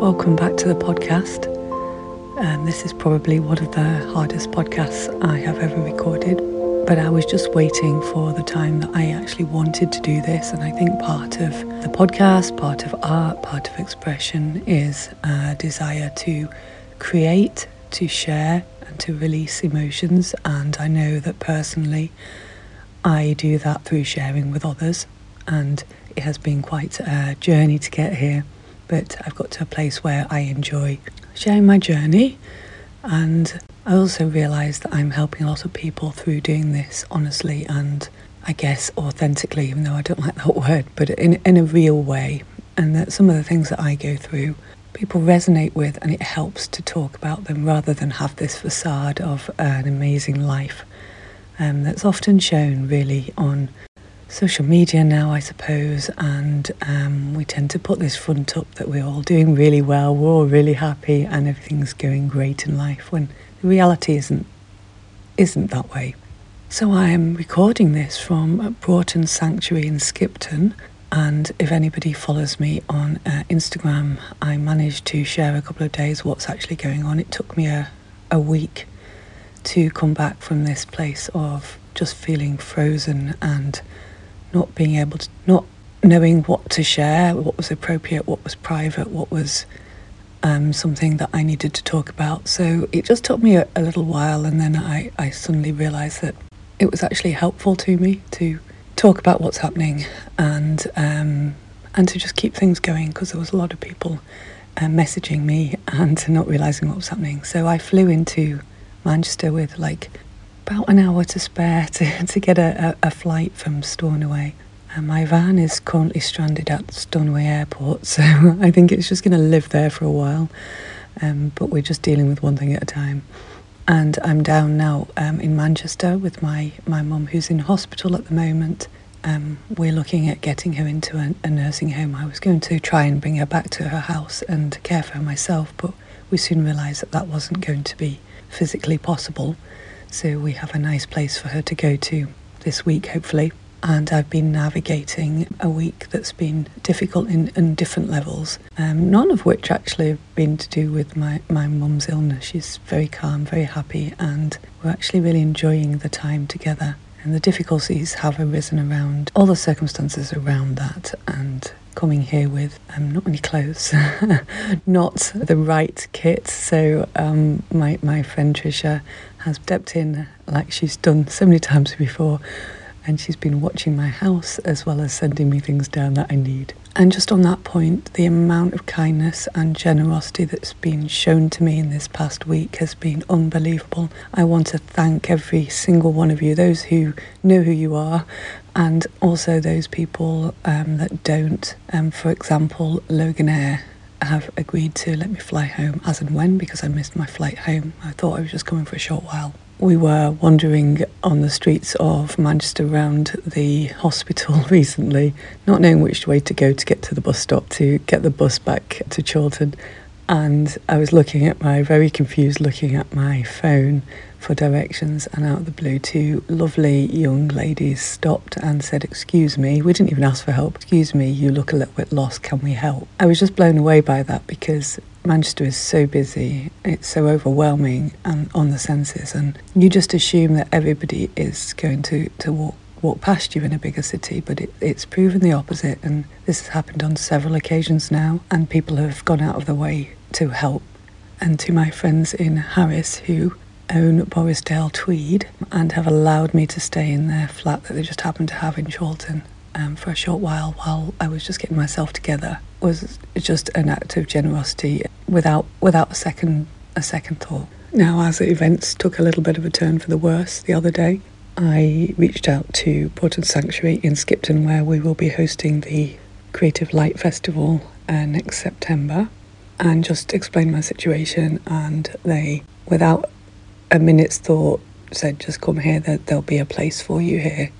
Welcome back to the podcast. Um, this is probably one of the hardest podcasts I have ever recorded, but I was just waiting for the time that I actually wanted to do this. And I think part of the podcast, part of art, part of expression is a desire to create, to share, and to release emotions. And I know that personally, I do that through sharing with others. And it has been quite a journey to get here, but I've got to a place where I enjoy sharing my journey. And I also realise that I'm helping a lot of people through doing this honestly and I guess authentically, even though I don't like that word, but in, in a real way. And that some of the things that I go through, people resonate with, and it helps to talk about them rather than have this facade of an amazing life um, that's often shown really on social media now, I suppose, and um, we tend to put this front up that we're all doing really well, we're all really happy, and everything's going great in life. When the reality isn't isn't that way. So I am recording this from Broughton Sanctuary in Skipton. And if anybody follows me on uh, Instagram, I managed to share a couple of days what's actually going on. It took me a, a week to come back from this place of just feeling frozen and not being able to, not knowing what to share, what was appropriate, what was private, what was um, something that I needed to talk about. So it just took me a, a little while, and then I, I suddenly realised that it was actually helpful to me to talk about what's happening and um, and to just keep things going because there was a lot of people uh, messaging me and not realising what was happening. So I flew into Manchester with like about an hour to spare to, to get a, a, a flight from Stornoway. And my van is currently stranded at Stornoway Airport, so I think it's just going to live there for a while. Um, but we're just dealing with one thing at a time. And I'm down now um, in Manchester with my, my mum, who's in hospital at the moment. Um, we're looking at getting her into a, a nursing home. I was going to try and bring her back to her house and care for her myself, but we soon realised that that wasn't going to be physically possible. So we have a nice place for her to go to this week, hopefully. And I've been navigating a week that's been difficult in, in different levels, um, none of which actually have been to do with my, my mum's illness. She's very calm, very happy, and we're actually really enjoying the time together. And the difficulties have arisen around all the circumstances around that, and coming here with um, not many clothes, not the right kit. So um, my my friend Trisha has stepped in like she's done so many times before, and she's been watching my house as well as sending me things down that I need. And just on that point, the amount of kindness and generosity that's been shown to me in this past week has been unbelievable. I want to thank every single one of you, those who know who you are, and also those people um, that don't. Um, for example, Loganair have agreed to let me fly home as and when because I missed my flight home. I thought I was just coming for a short while we were wandering on the streets of Manchester around the hospital recently, not knowing which way to go to get to the bus stop to get the bus back to Chorlton. And I was looking at my, very confused, looking at my phone for directions, and out of the blue, two lovely young ladies stopped and said, Excuse me, we didn't even ask for help. Excuse me, you look a little bit lost, can we help? I was just blown away by that because Manchester is so busy, it's so overwhelming and on the senses, and you just assume that everybody is going to, to walk walk past you in a bigger city, but it, it's proven the opposite, and this has happened on several occasions now, and people have gone out of their way to help. And to my friends in Harris who own Borrisdale Tweed and have allowed me to stay in their flat that they just happened to have in Chorlton um, for a short while while I was just getting myself together was just an act of generosity without without a second a second thought. Now, as events took a little bit of a turn for the worse the other day, I reached out to Broughton Sanctuary in Skipton, where we will be hosting the Creative Light Festival uh, next September, and just explained my situation. And they, without a minute's thought, said, "Just come here. That there'll be a place for you here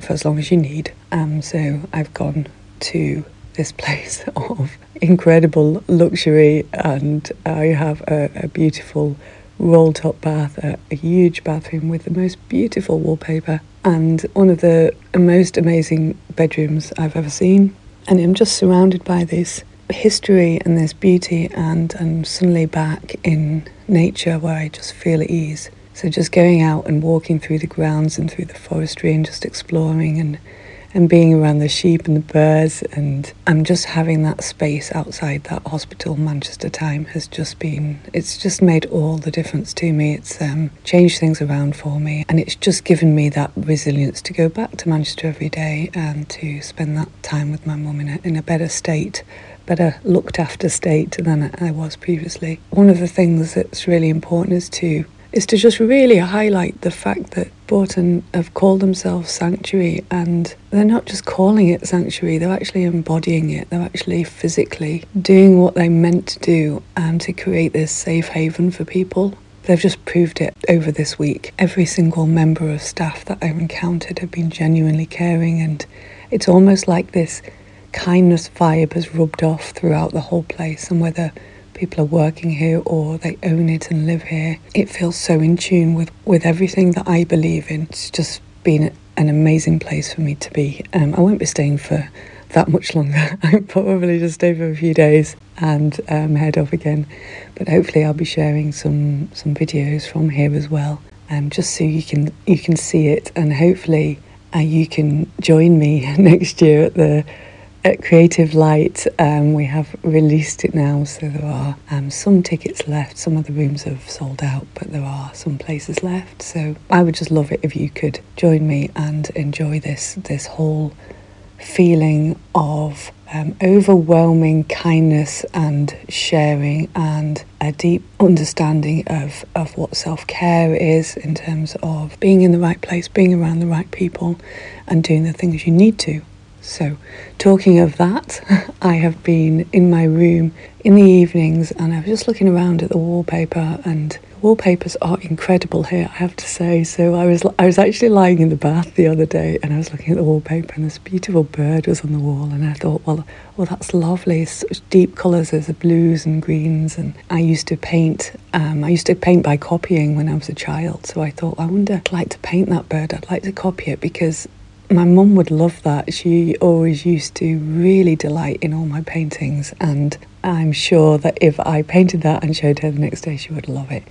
for as long as you need." Um, so I've gone to this place of incredible luxury, and I have a, a beautiful roll top bath, a, a, huge bathroom with the most beautiful wallpaper, and one of the most amazing bedrooms I've ever seen. And I'm just surrounded by this history and this beauty, and I'm suddenly back in nature where I just feel at ease. So just going out and walking through the grounds and through the forestry and just exploring and and being around the sheep and the birds and I'm just having that space outside that hospital Manchester time has just been it's just made all the difference to me it's um, changed things around for me and it's just given me that resilience to go back to Manchester every day and to spend that time with my mum in a, in a better state better looked after state than I was previously. One of the things that's really important is to is to just really highlight the fact that Broughton have called themselves Sanctuary and they're not just calling it Sanctuary, they're actually embodying it. They're actually physically doing what they meant to do and to create this safe haven for people. They've just proved it over this week. Every single member of staff that I've encountered have been genuinely caring, and it's almost like this kindness vibe has rubbed off throughout the whole place. And whether people are working here or they own it and live here. It feels so in tune with, with everything that I believe in. It's just been an amazing place for me to be. Um, I won't be staying for that much longer. I'm probably just stay for a few days and um, head off again. But hopefully, I'll be sharing some some videos from here as well, um, just so you can you can see it, and hopefully, uh, you can join me next year at the at Creative Light, um, we have released it now, so there are um, some tickets left. Some of the rooms have sold out, but there are some places left. So I would just love it if you could join me and enjoy this this whole feeling of um, overwhelming kindness and sharing and a deep understanding of, of what self care is in terms of being in the right place, being around the right people, and doing the things you need to so, talking of that, I have been in my room in the evenings and I was just looking around at the wallpaper and wallpapers are incredible here, I have to say. So I was I was actually lying in the bath the other day and I was looking at the wallpaper and this beautiful bird was on the wall and I thought, well, well that's lovely. Such deep colours, there's the blues and greens and I used to paint. Um, I used to paint by copying when I was a child. So I thought, I wonder, I'd like to paint that bird. I'd like to copy it because my mum would love that. She always used to really delight in all my paintings, and I'm sure that if I painted that and showed her the next day, she would love it.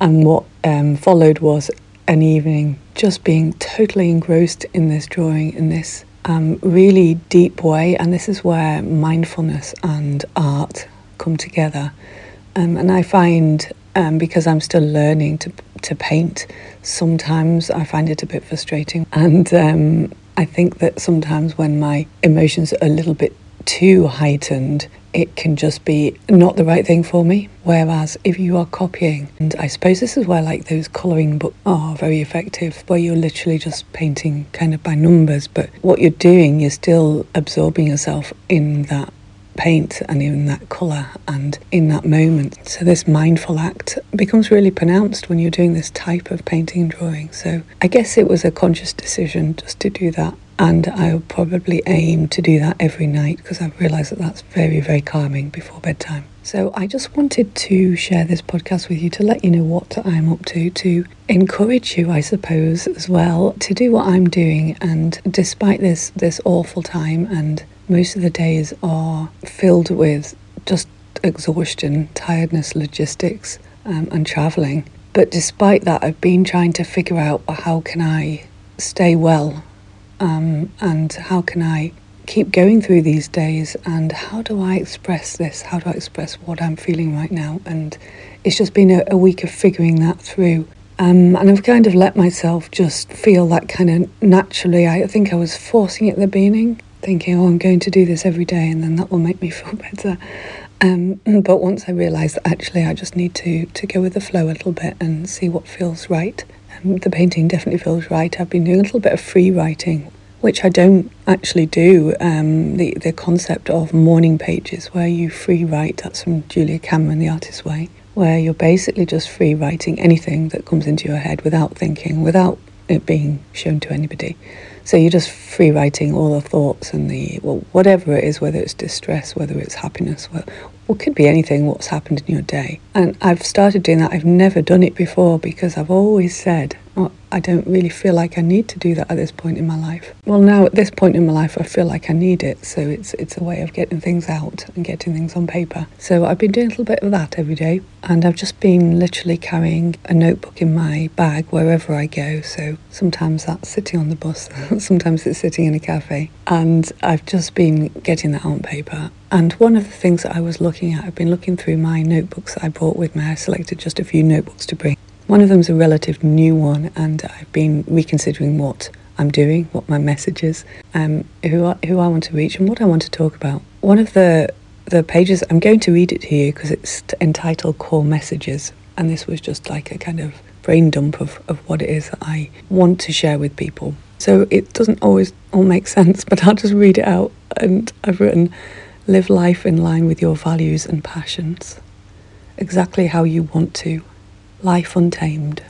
And what um, followed was an evening just being totally engrossed in this drawing, in this um, really deep way. And this is where mindfulness and art come together. Um, and I find, um, because I'm still learning to to paint, sometimes I find it a bit frustrating. And um, I think that sometimes when my emotions are a little bit too heightened, it can just be not the right thing for me. Whereas if you are copying, and I suppose this is where like those colouring books are very effective, where you're literally just painting kind of by numbers, but what you're doing, you're still absorbing yourself in that paint and in that colour and in that moment. So, this mindful act becomes really pronounced when you're doing this type of painting and drawing. So, I guess it was a conscious decision just to do that. And I will probably aim to do that every night because I've realised that that's very, very calming before bedtime. So, I just wanted to share this podcast with you to let you know what I'm up to, to encourage you, I suppose, as well, to do what I'm doing. And despite this, this awful time and most of the days are filled with just exhaustion, tiredness, logistics, um, and traveling. But despite that, I've been trying to figure out how can I stay well um, and how can I keep going through these days and how do I express this? How do I express what I'm feeling right now? And it's just been a, a week of figuring that through. Um, and I've kind of let myself just feel that kind of naturally. I think I was forcing it at the beginning, thinking, oh, I'm going to do this every day and then that will make me feel better. Um, but once I realised that actually I just need to, to go with the flow a little bit and see what feels right. Um, the painting definitely feels right. I've been doing a little bit of free writing, which I don't actually do. Um, the, the concept of morning pages, where you free write, that's from Julia Cameron, The Artist's Way, where you're basically just free writing anything that comes into your head without thinking, without it being shown to anybody. So you're just free writing all the thoughts and the, well, whatever it is, whether it's distress, whether it's happiness, well, could be anything, what's happened in your day. And I've started doing that. I've never done it before because I've always said, oh, I don't really feel like I need to do that at this point in my life. Well, now at this point in my life, I feel like I need it. So it's it's a way of getting things out and getting things on paper. So I've been doing a little bit of that every day, and I've just been literally carrying a notebook in my bag wherever I go. So sometimes that's sitting on the bus, sometimes it's sitting in a cafe, and I've just been getting that on paper. And one of the things that I was looking at, I've been looking through my notebooks that I brought with me. I selected just a few notebooks to bring. One of them is a relative new one, and I've been reconsidering what I'm doing, what my message is, um, who I, who I want to reach, and what I want to talk about. One of the the pages I'm going to read it to you because it's entitled Core Messages, and this was just like a kind of brain dump of, of what it is that I want to share with people. So it doesn't always all make sense, but I'll just read it out. And I've written, live life in line with your values and passions, exactly how you want to Life Untamed,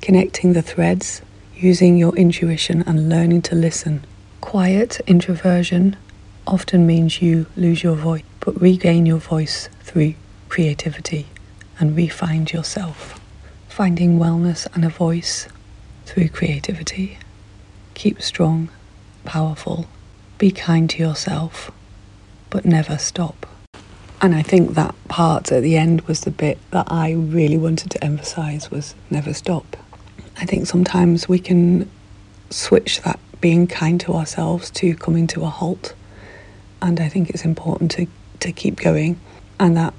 connecting the threads, using your intuition and learning to listen. Quiet introversion often means you lose your voice, but regain your voice through creativity and refind yourself. Finding wellness and a voice through creativity. Keep strong, powerful, be kind to yourself, but never stop. And I think that part at the end was the bit that I really wanted to emphasize was never stop. I think sometimes we can switch that being kind to ourselves to coming to a halt. And I think it's important to, to keep going. And that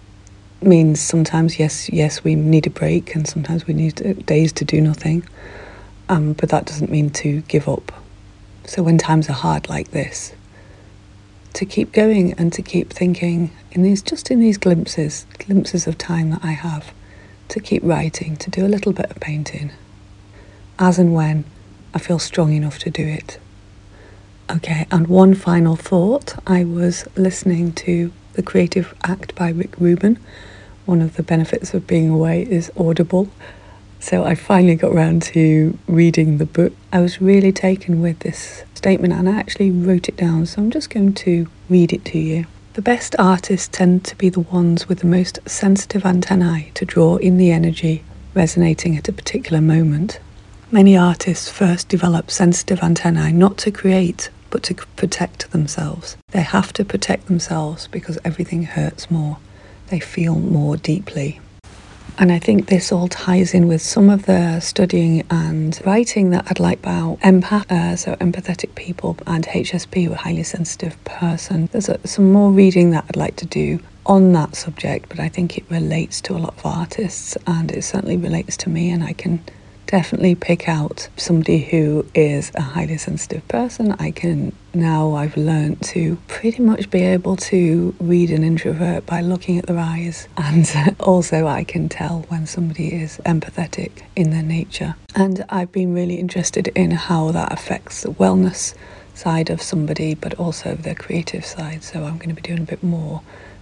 means sometimes, yes, yes, we need a break and sometimes we need days to do nothing. Um, but that doesn't mean to give up. So when times are hard like this, to keep going and to keep thinking in these just in these glimpses, glimpses of time that I have, to keep writing, to do a little bit of painting, as and when I feel strong enough to do it. Okay, and one final thought I was listening to The Creative Act by Rick Rubin. One of the benefits of being away is Audible. So I finally got around to reading the book. I was really taken with this statement and I actually wrote it down, so I'm just going to read it to you. The best artists tend to be the ones with the most sensitive antennae to draw in the energy resonating at a particular moment. Many artists first develop sensitive antennae not to create, but to protect themselves. They have to protect themselves because everything hurts more. They feel more deeply. And I think this all ties in with some of the studying and writing that I'd like about empath, uh, so empathetic people, and HSP, a highly sensitive person. There's a, some more reading that I'd like to do on that subject, but I think it relates to a lot of artists and it certainly relates to me, and I can definitely pick out somebody who is a highly sensitive person. I can now, I've learned to pretty much be able to read an introvert by looking at their eyes. And also, I can tell when somebody is empathetic in their nature. And I've been really interested in how that affects the wellness side of somebody, but also their creative side. So I'm going to be doing a bit more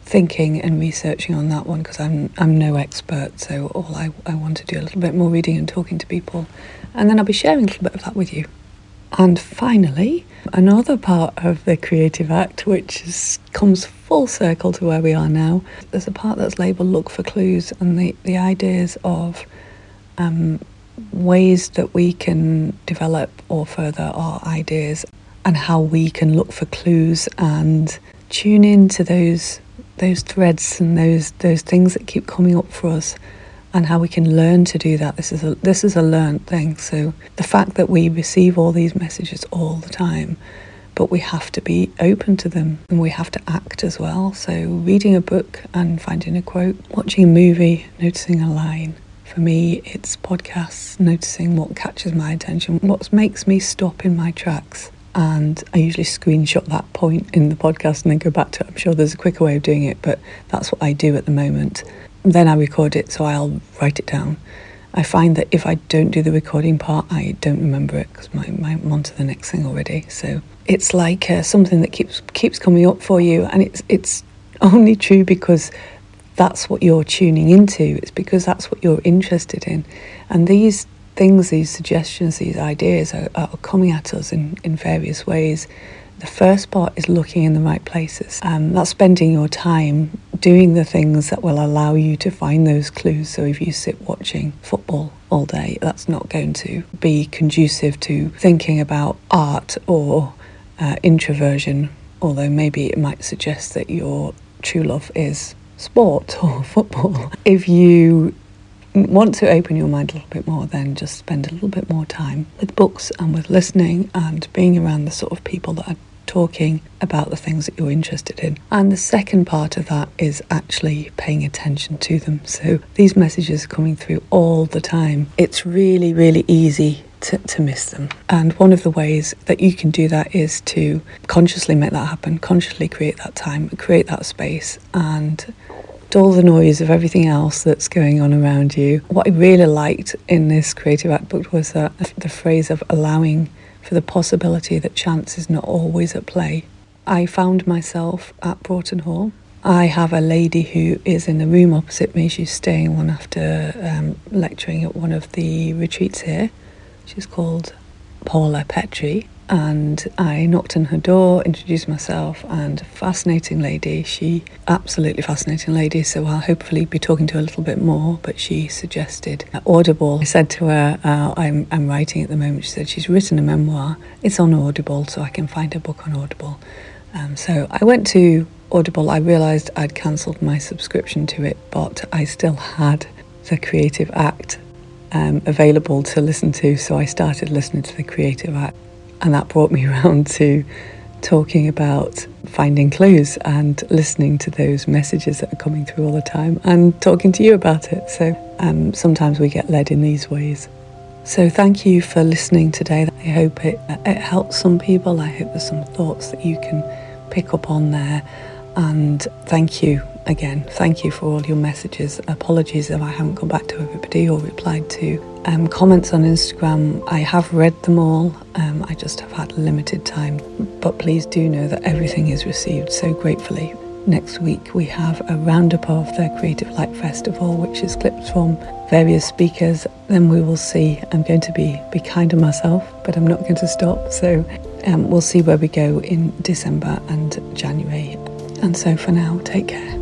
thinking and researching on that one because I'm I'm no expert. So all I, I want to do a little bit more reading and talking to people, and then I'll be sharing a little bit of that with you. And finally, another part of the creative act, which is, comes full circle to where we are now, there's a part that's labelled "Look for Clues," and the the ideas of um, ways that we can develop or further our ideas, and how we can look for clues and tune in to those those threads and those those things that keep coming up for us and how we can learn to do that. This is a this is a learned thing. So the fact that we receive all these messages all the time but we have to be open to them and we have to act as well. So reading a book and finding a quote watching a movie noticing a line. For me it's podcasts noticing what catches my attention what makes me stop in my tracks and I usually screenshot that point in the podcast and then go back to it. I'm sure there's a quicker way of doing it, but that's what I do at the moment. Then I record it, so I'll write it down. I find that if I don't do the recording part, I don't remember it because I'm on to the next thing already. So it's like uh, something that keeps keeps coming up for you, and it's it's only true because that's what you're tuning into. It's because that's what you're interested in, and these things, these suggestions, these ideas are, are coming at us in, in various ways. The first part is looking in the right places. Um, that's spending your time doing the things that will allow you to find those clues. So if you sit watching football all day, that's not going to be conducive to thinking about art or uh, introversion, although maybe it might suggest that your true love is sport or football. If you want to open your mind a little bit more, then just spend a little bit more time with books and with listening and being around the sort of people that are talking about the things that you're interested in. And the second part of that is actually paying attention to them. So these messages are coming through all the time. It's really, really easy to, to miss them. And one of the ways that you can do that is to consciously make that happen, consciously create that time, create that space, and dull the noise of everything else that's going on around you. What I really liked in this creative act book was that the phrase of allowing for the possibility that chance is not always at play. I found myself at Broughton Hall. I have a lady who is in the room opposite me. She's staying one after um, lecturing at one of the retreats here. She's called Paula Petrie. And I knocked on her door, introduced myself, and a fascinating lady. She, absolutely fascinating lady. So I'll hopefully be talking to her a little bit more. But she suggested Audible. I said to her, uh, I'm, I'm writing at the moment. She said she's written a memoir. It's on Audible, so I can find her book on Audible. Um, so I went to Audible. I realised I'd cancelled my subscription to it, but I still had the Creative Act um, available to listen to, so I started listening to the Creative Act, and that brought me around to talking about finding clues and listening to those messages that are coming through all the time and talking to you about it. So um, sometimes we get led in these ways. So thank you for listening today. I hope it, it helps some people. I hope there's some thoughts that you can pick up on there. And thank you again, thank you for all your messages. Apologies if I haven't come back to everybody or replied to um, comments on Instagram. I have read them all, um, I just have had limited time. But please do know that everything is received so gratefully. Next week, we have a roundup of the Creative Light Festival, which is clips from various speakers. Then we will see. I'm going to be, be kind to myself, but I'm not going to stop. So um, we'll see where we go in December and January. And so for now, take care.